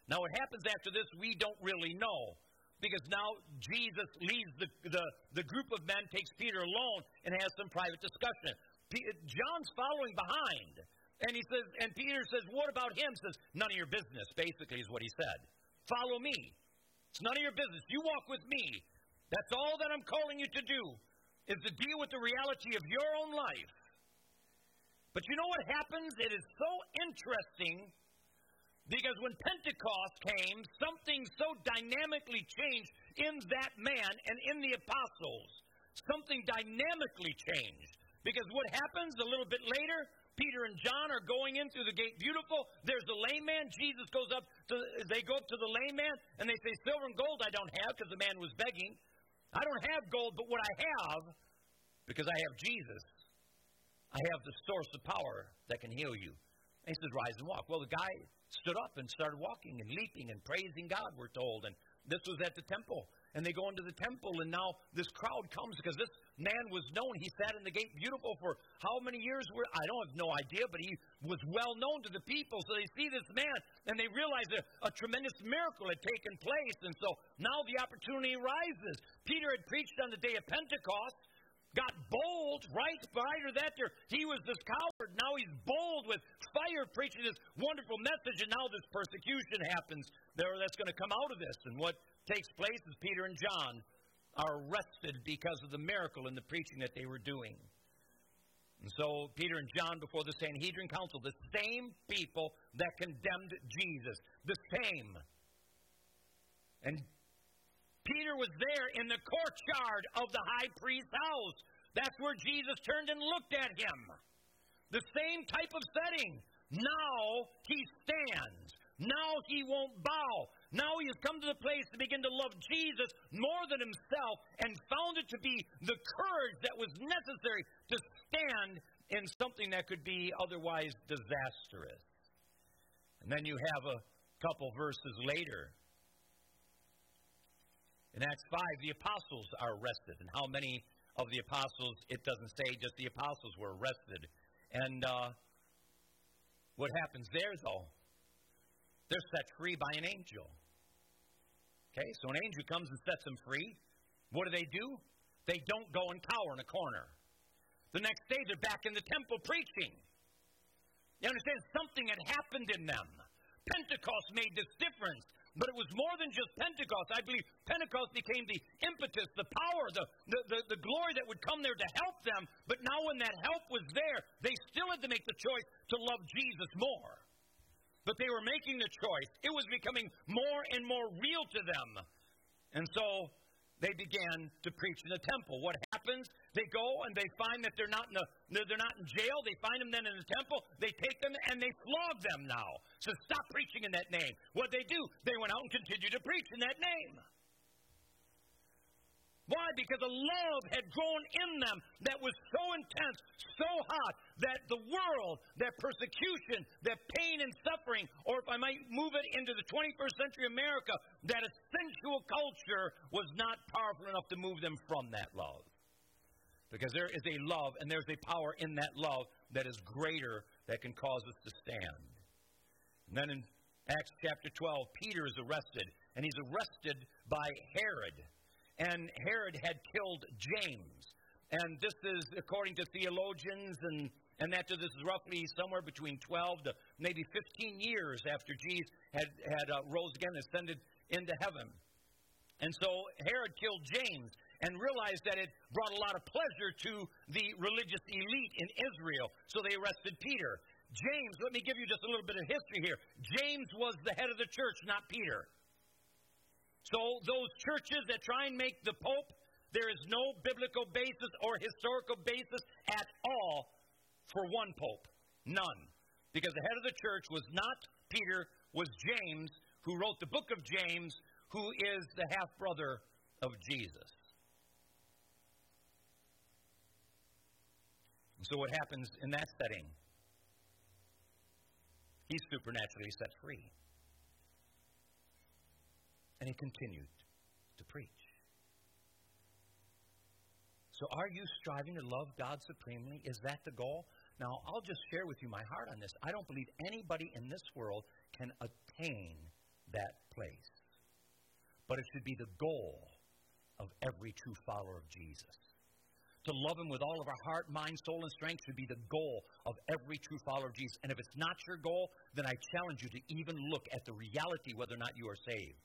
Now, what happens after this, we don't really know because now Jesus leaves the, the, the group of men, takes Peter alone, and has some private discussion. P- John's following behind. And he says, and Peter says, What about him? Says, None of your business, basically, is what he said. Follow me. It's none of your business. You walk with me. That's all that I'm calling you to do, is to deal with the reality of your own life. But you know what happens? It is so interesting because when Pentecost came, something so dynamically changed in that man and in the apostles. Something dynamically changed. Because what happens a little bit later, Peter and John are going in through the gate beautiful. There's the lame man. Jesus goes up to, they go up to the lame man and they say, Silver and gold I don't have because the man was begging. I don't have gold, but what I have, because I have Jesus, I have the source of power that can heal you. And he says, Rise and walk. Well, the guy stood up and started walking and leaping and praising God, we're told. And this was at the temple. And they go into the temple, and now this crowd comes because this man was known. He sat in the gate beautiful for how many years? Were, I don't have no idea, but he was well known to the people. So they see this man, and they realize a, a tremendous miracle had taken place. And so now the opportunity arises. Peter had preached on the day of Pentecost, got bold, right? Prior to that, there, he was this coward. Now he's bold with fire preaching this wonderful message, and now this persecution happens there that's going to come out of this. And what takes place is Peter and John are arrested because of the miracle and the preaching that they were doing. And so Peter and John before the Sanhedrin Council, the same people that condemned Jesus, the same. And Peter was there in the courtyard of the high priest's house. That's where Jesus turned and looked at him. The same type of setting. Now he stands. Now he won't bow. Now he has come to the place to begin to love Jesus more than himself and found it to be the courage that was necessary to stand in something that could be otherwise disastrous. And then you have a couple verses later in Acts 5, the apostles are arrested. And how many of the apostles, it doesn't say, just the apostles were arrested. And uh, what happens there, though, they're set free by an angel. Okay, so an angel comes and sets them free. What do they do? They don't go and cower in a corner. The next day, they're back in the temple preaching. You understand? Something had happened in them. Pentecost made this difference. But it was more than just Pentecost. I believe Pentecost became the impetus, the power, the, the, the, the, glory that would come there to help them. But now, when that help was there, they still had to make the choice to love Jesus more. But they were making the choice. It was becoming more and more real to them. And so they began to preach in the temple. What happens? They go and they find that they're not in the, they're not in jail. They find them then in the temple. They take them and they flog them now. So stop preaching in that name. What they do? They went out and continued to preach in that name. Why? Because a love had grown in them that was so intense, so hot, that the world, that persecution, that pain and suffering, or if I might move it into the 21st century America, that a sensual culture was not powerful enough to move them from that love. Because there is a love and there's a power in that love that is greater that can cause us to stand. And then in Acts chapter 12, Peter is arrested, and he's arrested by Herod and Herod had killed James. And this is, according to theologians, and, and that this is roughly somewhere between 12 to maybe 15 years after Jesus had, had uh, rose again ascended into heaven. And so Herod killed James and realized that it brought a lot of pleasure to the religious elite in Israel. So they arrested Peter. James, let me give you just a little bit of history here. James was the head of the church, not Peter. So, those churches that try and make the Pope, there is no biblical basis or historical basis at all for one Pope. None. Because the head of the church was not Peter, was James, who wrote the book of James, who is the half brother of Jesus. so, what happens in that setting? He's supernaturally set free. And he continued to preach. So, are you striving to love God supremely? Is that the goal? Now, I'll just share with you my heart on this. I don't believe anybody in this world can attain that place. But it should be the goal of every true follower of Jesus. To love Him with all of our heart, mind, soul, and strength should be the goal of every true follower of Jesus. And if it's not your goal, then I challenge you to even look at the reality whether or not you are saved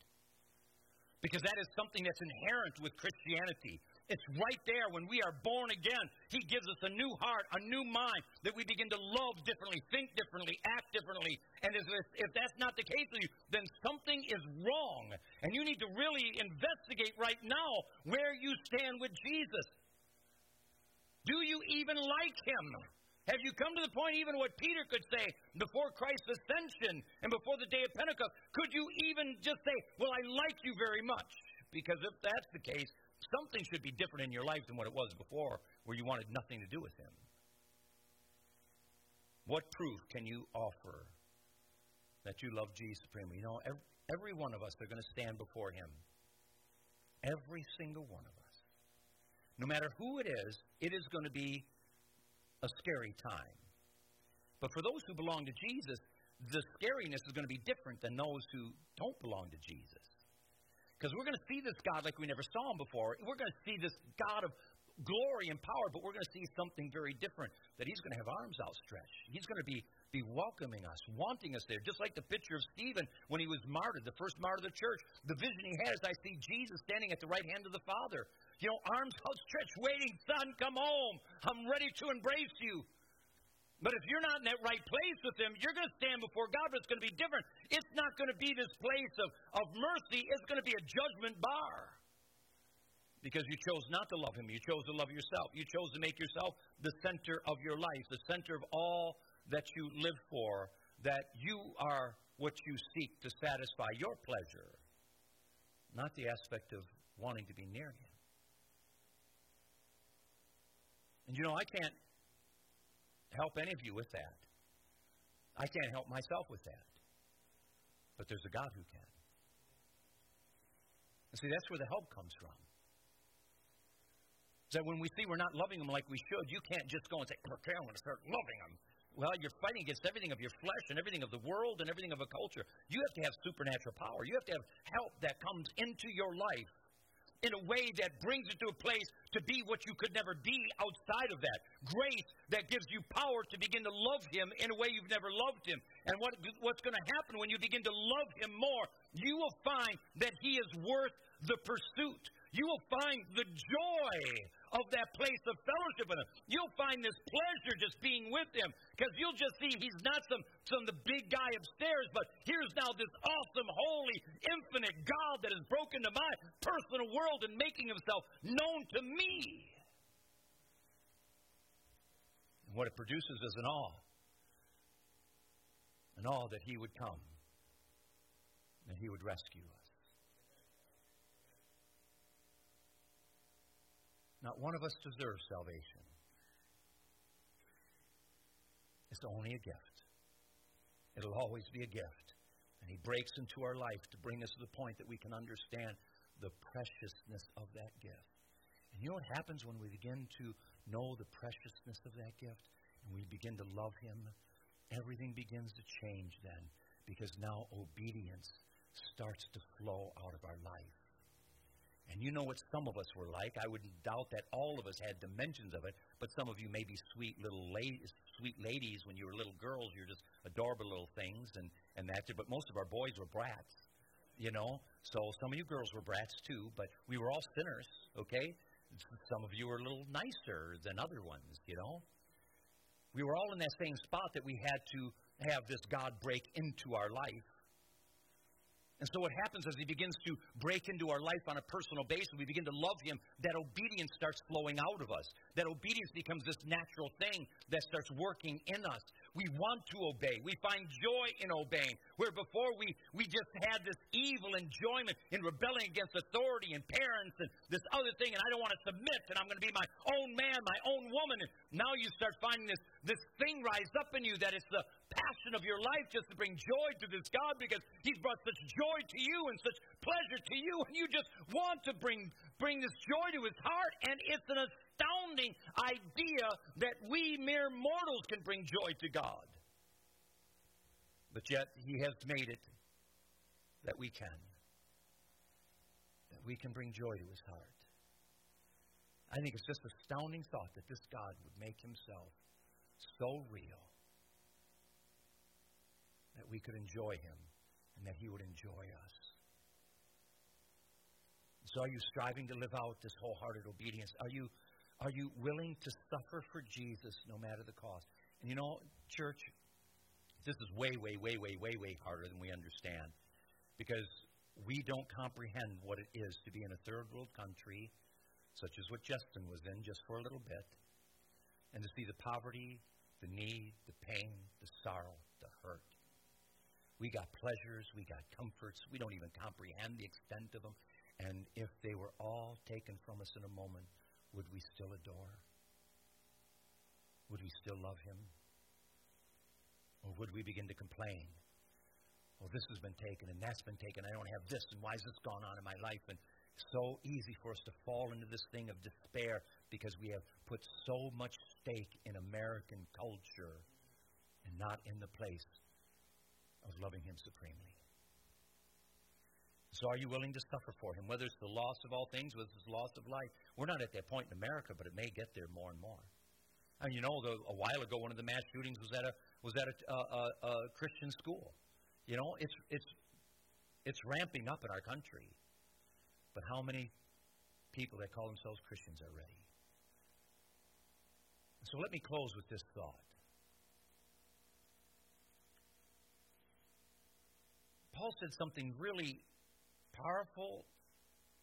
because that is something that's inherent with Christianity. It's right there when we are born again. He gives us a new heart, a new mind, that we begin to love differently, think differently, act differently. And if, that's not the case with you, then something is wrong. And you need to really investigate right now where you stand with Jesus. Do you even like him? Have you come to the point, even what Peter could say before Christ's ascension and before the day of Pentecost? Could you even just say, Well, I like you very much? Because if that's the case, something should be different in your life than what it was before, where you wanted nothing to do with Him. What proof can you offer that you love Jesus supremely? You know, every, every one of us are going to stand before Him. Every single one of us. No matter who it is, it is going to be a scary time. But for those who belong to Jesus, the scariness is going to be different than those who don't belong to Jesus. Because we're going to see this God like we never saw him before. We're going to see this God of glory and power, but we're going to see something very different. That He's going to have arms outstretched. He's going to be, be welcoming us, wanting us there. Just like the picture of Stephen when he was martyred, the first martyr of the church. The vision he has, I see Jesus standing at the right hand of the Father. You know, arms outstretched, waiting, son, come home. I'm ready to embrace you. But if you're not in that right place with Him, you're going to stand before God, but it's going to be different. It's not going to be this place of, of mercy, it's going to be a judgment bar. Because you chose not to love Him, you chose to love yourself. You chose to make yourself the center of your life, the center of all that you live for, that you are what you seek to satisfy your pleasure, not the aspect of wanting to be near Him. And you know, I can't help any of you with that. I can't help myself with that. But there's a God who can. And see, that's where the help comes from. Is that when we see we're not loving them like we should, you can't just go and say, okay, I'm going to start loving them. Well, you're fighting against everything of your flesh and everything of the world and everything of a culture. You have to have supernatural power. You have to have help that comes into your life in a way that brings it to a place to be what you could never be outside of that. Grace that gives you power to begin to love Him in a way you've never loved Him. And what, what's going to happen when you begin to love Him more, you will find that He is worth the pursuit. You will find the joy of that place of fellowship with Him. You'll find this pleasure just being with Him because you'll just see He's not some, some the big guy upstairs, but here's now this awesome, holy, infinite God that has broken to my personal world and making Himself known to me. And what it produces is an awe. An awe that He would come and He would rescue us. Not one of us deserves salvation. It's only a gift. It'll always be a gift. And He breaks into our life to bring us to the point that we can understand the preciousness of that gift. And you know what happens when we begin to know the preciousness of that gift and we begin to love Him? Everything begins to change then because now obedience starts to flow out of our life. And you know what some of us were like. I wouldn't doubt that all of us had dimensions of it, but some of you may be sweet little ladies, sweet ladies when you were little girls. You're just adorable little things, and and that's it. But most of our boys were brats, you know. So some of you girls were brats too, but we were all sinners. Okay, some of you were a little nicer than other ones, you know. We were all in that same spot that we had to have this God break into our life and so what happens as he begins to break into our life on a personal basis, we begin to love him, that obedience starts flowing out of us. That obedience becomes this natural thing that starts working in us. We want to obey. We find joy in obeying. Where before we, we just had this evil enjoyment in rebelling against authority and parents and this other thing, and I don't want to submit, and I'm going to be my own man, my own woman. And now you start finding this, this thing rise up in you that it's the passion of your life just to bring joy to this God because He's brought such joy to you and such pleasure to you, and you just want to bring, bring this joy to His heart, and it's an astounding idea that we mere mortals can bring joy to God. But yet, He has made it that we can. That we can bring joy to His heart. I think it's just astounding thought that this God would make Himself so real that we could enjoy Him and that He would enjoy us. So, are you striving to live out this wholehearted obedience? Are you are you willing to suffer for Jesus no matter the cost? And you know, church, this is way, way, way, way, way, way harder than we understand because we don't comprehend what it is to be in a third world country, such as what Justin was in just for a little bit, and to see the poverty, the need, the pain, the sorrow, the hurt. We got pleasures, we got comforts, we don't even comprehend the extent of them. And if they were all taken from us in a moment, would we still adore? Would we still love him? Or would we begin to complain? Well, this has been taken and that's been taken. I don't have this, and why has this gone on in my life? And so easy for us to fall into this thing of despair because we have put so much stake in American culture and not in the place of loving Him supremely. So are you willing to suffer for him? Whether it's the loss of all things, whether it's the loss of life. We're not at that point in America, but it may get there more and more. And you know, the, a while ago, one of the mass shootings was at a was at a, a, a, a Christian school. You know, it's it's it's ramping up in our country. But how many people that call themselves Christians are ready? So let me close with this thought. Paul said something really powerful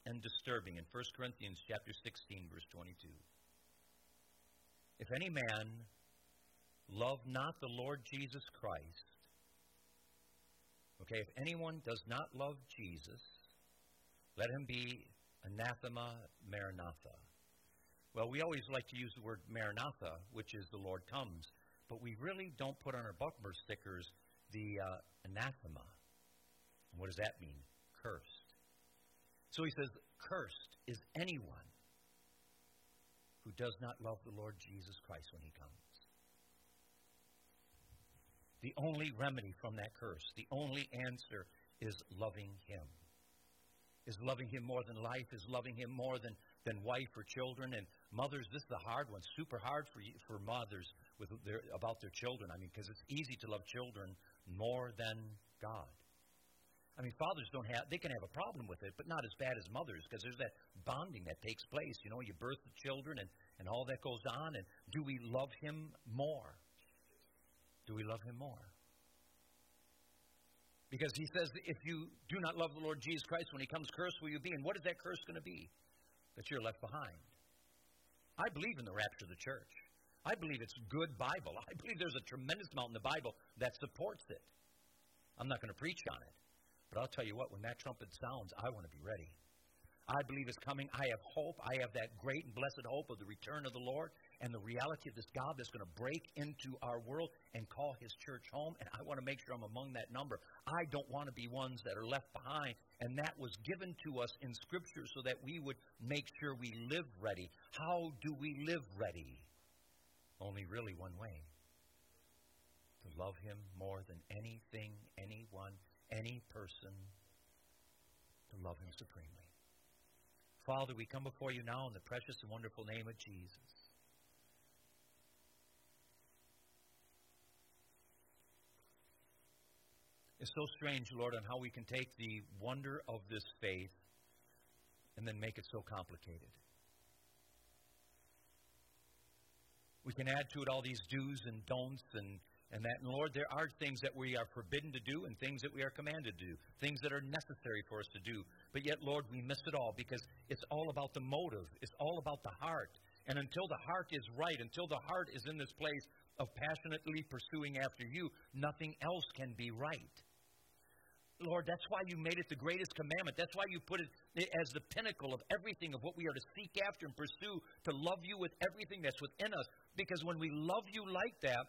and disturbing in 1 Corinthians chapter 16 verse 22. If any man love not the Lord Jesus Christ, okay, if anyone does not love Jesus, let him be anathema maranatha. Well, we always like to use the word maranatha, which is the Lord comes, but we really don't put on our bumper stickers the uh, anathema. And what does that mean? Cursed. So he says, Cursed is anyone who does not love the Lord Jesus Christ when he comes. The only remedy from that curse, the only answer is loving him. Is loving him more than life, is loving him more than, than wife or children. And mothers, this is the hard one, super hard for, you, for mothers with their, about their children. I mean, because it's easy to love children more than God. I mean, fathers don't have, they can have a problem with it, but not as bad as mothers because there's that bonding that takes place. You know, you birth the children and, and all that goes on. And do we love him more? Do we love him more? Because he says, if you do not love the Lord Jesus Christ, when he comes, cursed will you be. And what is that curse going to be? That you're left behind. I believe in the rapture of the church. I believe it's good Bible. I believe there's a tremendous amount in the Bible that supports it. I'm not going to preach on it. But I'll tell you what, when that trumpet sounds, I want to be ready. I believe it's coming. I have hope. I have that great and blessed hope of the return of the Lord and the reality of this God that's going to break into our world and call his church home. And I want to make sure I'm among that number. I don't want to be ones that are left behind. And that was given to us in Scripture so that we would make sure we live ready. How do we live ready? Only really one way to love him more than anything, anyone, any person to love him supremely. Father, we come before you now in the precious and wonderful name of Jesus. It's so strange, Lord, on how we can take the wonder of this faith and then make it so complicated. We can add to it all these do's and don'ts and and that, and Lord, there are things that we are forbidden to do and things that we are commanded to do, things that are necessary for us to do. But yet, Lord, we miss it all because it's all about the motive, it's all about the heart. And until the heart is right, until the heart is in this place of passionately pursuing after you, nothing else can be right. Lord, that's why you made it the greatest commandment. That's why you put it as the pinnacle of everything of what we are to seek after and pursue, to love you with everything that's within us. Because when we love you like that,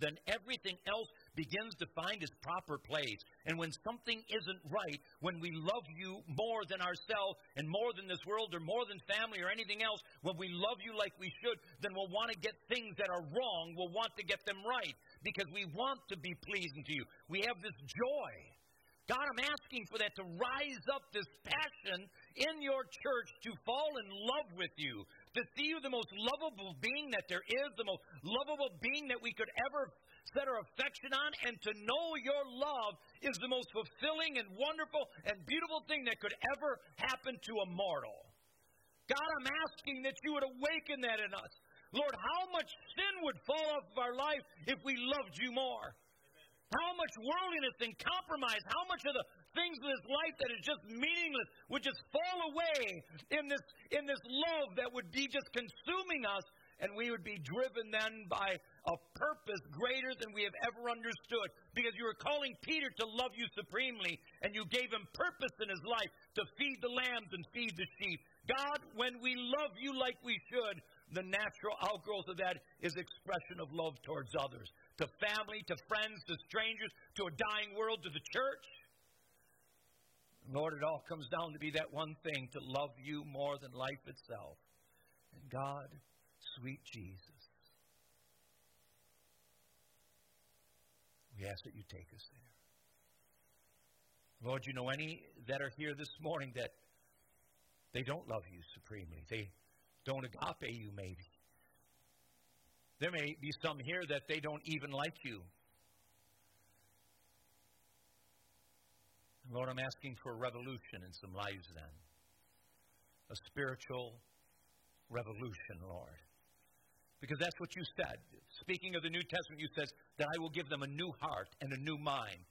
then everything else begins to find its proper place. And when something isn't right, when we love you more than ourselves and more than this world or more than family or anything else, when we love you like we should, then we'll want to get things that are wrong, we'll want to get them right because we want to be pleasing to you. We have this joy. God, I'm asking for that to rise up this passion in your church to fall in love with you, to see you the most lovable being that there is, the most lovable being that we could ever set our affection on, and to know your love is the most fulfilling and wonderful and beautiful thing that could ever happen to a mortal. God, I'm asking that you would awaken that in us. Lord, how much sin would fall off of our life if we loved you more? How much worldliness and compromise, how much of the things in this life that is just meaningless would just fall away in this, in this love that would be just consuming us, and we would be driven then by a purpose greater than we have ever understood. Because you were calling Peter to love you supremely, and you gave him purpose in his life to feed the lambs and feed the sheep. God, when we love you like we should, the natural outgrowth of that is expression of love towards others to family, to friends, to strangers, to a dying world, to the church. Lord, it all comes down to be that one thing to love you more than life itself. And God, sweet Jesus, we ask that you take us there. Lord, you know any that are here this morning that they don't love you supremely. They don't agape you, maybe. There may be some here that they don't even like you. Lord, I'm asking for a revolution in some lives then. A spiritual revolution, Lord. Because that's what you said. Speaking of the New Testament, you said that I will give them a new heart and a new mind.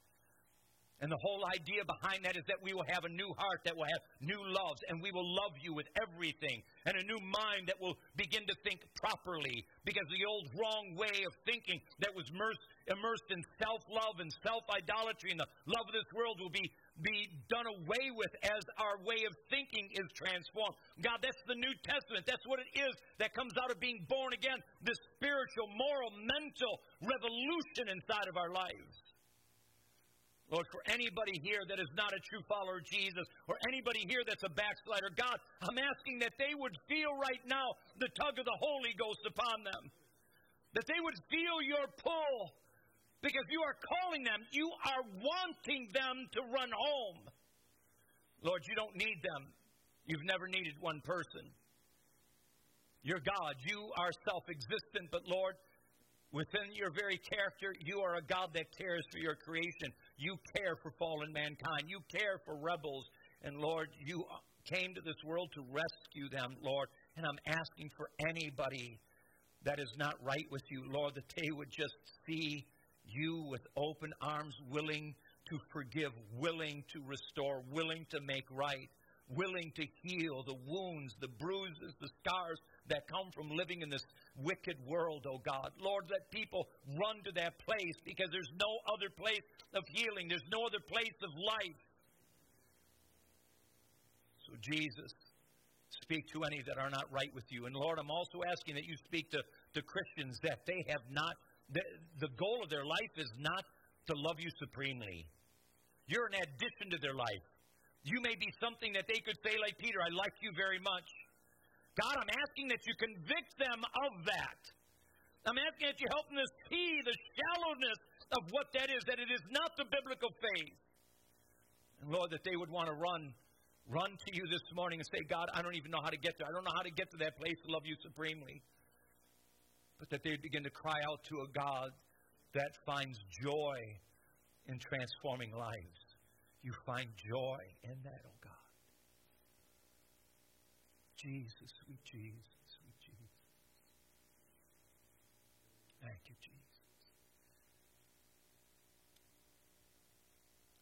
And the whole idea behind that is that we will have a new heart that will have new loves, and we will love you with everything, and a new mind that will begin to think properly. Because the old wrong way of thinking that was immersed in self love and self idolatry and the love of this world will be, be done away with as our way of thinking is transformed. God, that's the New Testament. That's what it is that comes out of being born again this spiritual, moral, mental revolution inside of our lives. Lord, for anybody here that is not a true follower of Jesus, or anybody here that's a backslider, God, I'm asking that they would feel right now the tug of the Holy Ghost upon them. That they would feel your pull. Because you are calling them, you are wanting them to run home. Lord, you don't need them. You've never needed one person. You're God. You are self existent, but Lord, Within your very character, you are a God that cares for your creation. You care for fallen mankind. You care for rebels. And Lord, you came to this world to rescue them, Lord. And I'm asking for anybody that is not right with you, Lord, that they would just see you with open arms, willing to forgive, willing to restore, willing to make right, willing to heal the wounds, the bruises, the scars that come from living in this wicked world, oh God. Lord, let people run to that place because there's no other place of healing, there's no other place of life. So, Jesus, speak to any that are not right with you. And Lord, I'm also asking that you speak to, to Christians that they have not, the, the goal of their life is not to love you supremely. You're an addition to their life. You may be something that they could say, like Peter, I like you very much. God, I'm asking that you convict them of that. I'm asking that you help them to see the shallowness of what that is, that it is not the biblical faith. And Lord, that they would want to run, run to you this morning and say, God, I don't even know how to get there. I don't know how to get to that place to love you supremely. But that they begin to cry out to a God that finds joy in transforming lives. You find joy in that, oh God. Jesus, sweet Jesus, sweet Jesus. Thank you, Jesus.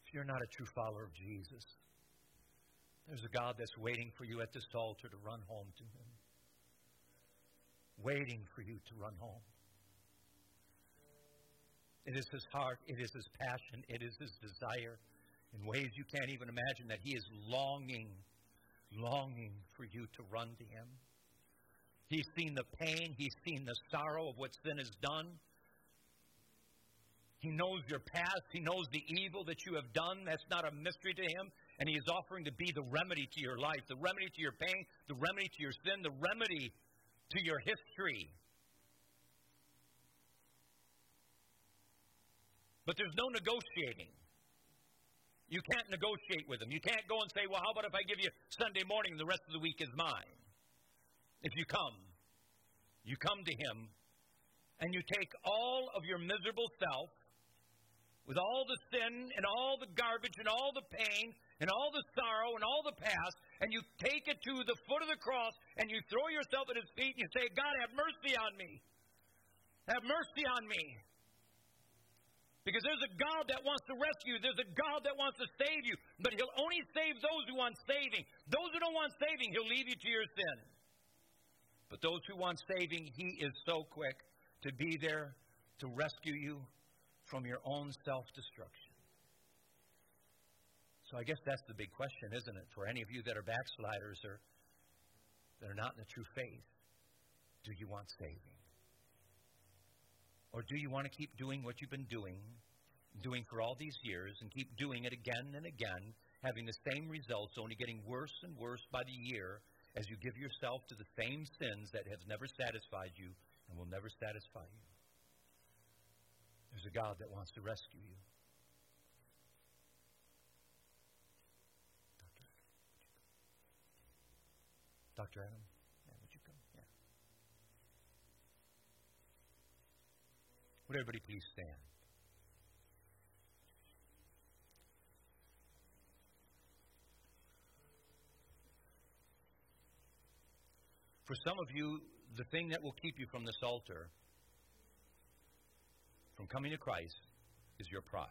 If you're not a true follower of Jesus, there's a God that's waiting for you at this altar to run home to Him. Waiting for you to run home. It is His heart, it is His passion, it is His desire in ways you can't even imagine that He is longing longing for you to run to Him. He's seen the pain, He's seen the sorrow of what sin has done. He knows your past, He knows the evil that you have done. That's not a mystery to Him. And He is offering to be the remedy to your life, the remedy to your pain, the remedy to your sin, the remedy to your history. But there's no negotiating. You can't negotiate with him. You can't go and say, well, how about if I give you Sunday morning and the rest of the week is mine? If you come, you come to him and you take all of your miserable self with all the sin and all the garbage and all the pain and all the sorrow and all the past, and you take it to the foot of the cross and you throw yourself at his feet and you say, God, have mercy on me. Have mercy on me. Because there's a God that wants to rescue. you. There's a God that wants to save you. But He'll only save those who want saving. Those who don't want saving, He'll leave you to your sin. But those who want saving, He is so quick to be there to rescue you from your own self destruction. So I guess that's the big question, isn't it? For any of you that are backsliders or that are not in the true faith, do you want saving? Or do you want to keep doing what you've been doing, doing for all these years, and keep doing it again and again, having the same results, only getting worse and worse by the year as you give yourself to the same sins that have never satisfied you and will never satisfy you? There's a God that wants to rescue you. Dr. Adam. Would everybody please stand? For some of you, the thing that will keep you from this altar, from coming to Christ, is your pride.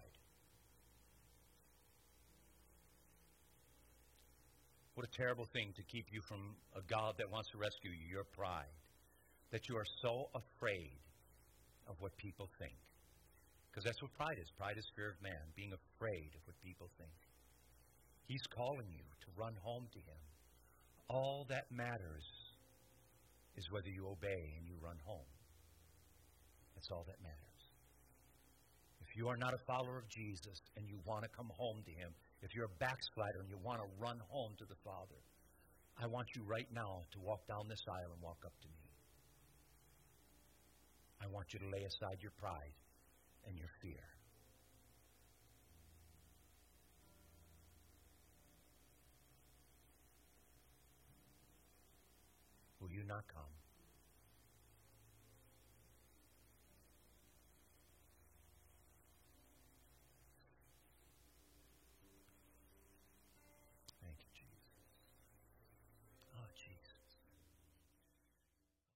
What a terrible thing to keep you from a God that wants to rescue you, your pride. That you are so afraid of what people think. Because that's what pride is. Pride is fear of man, being afraid of what people think. He's calling you to run home to Him. All that matters is whether you obey and you run home. That's all that matters. If you are not a follower of Jesus and you want to come home to Him, if you're a backslider and you want to run home to the Father, I want you right now to walk down this aisle and walk up to me. I want you to lay aside your pride and your fear. Will you not come?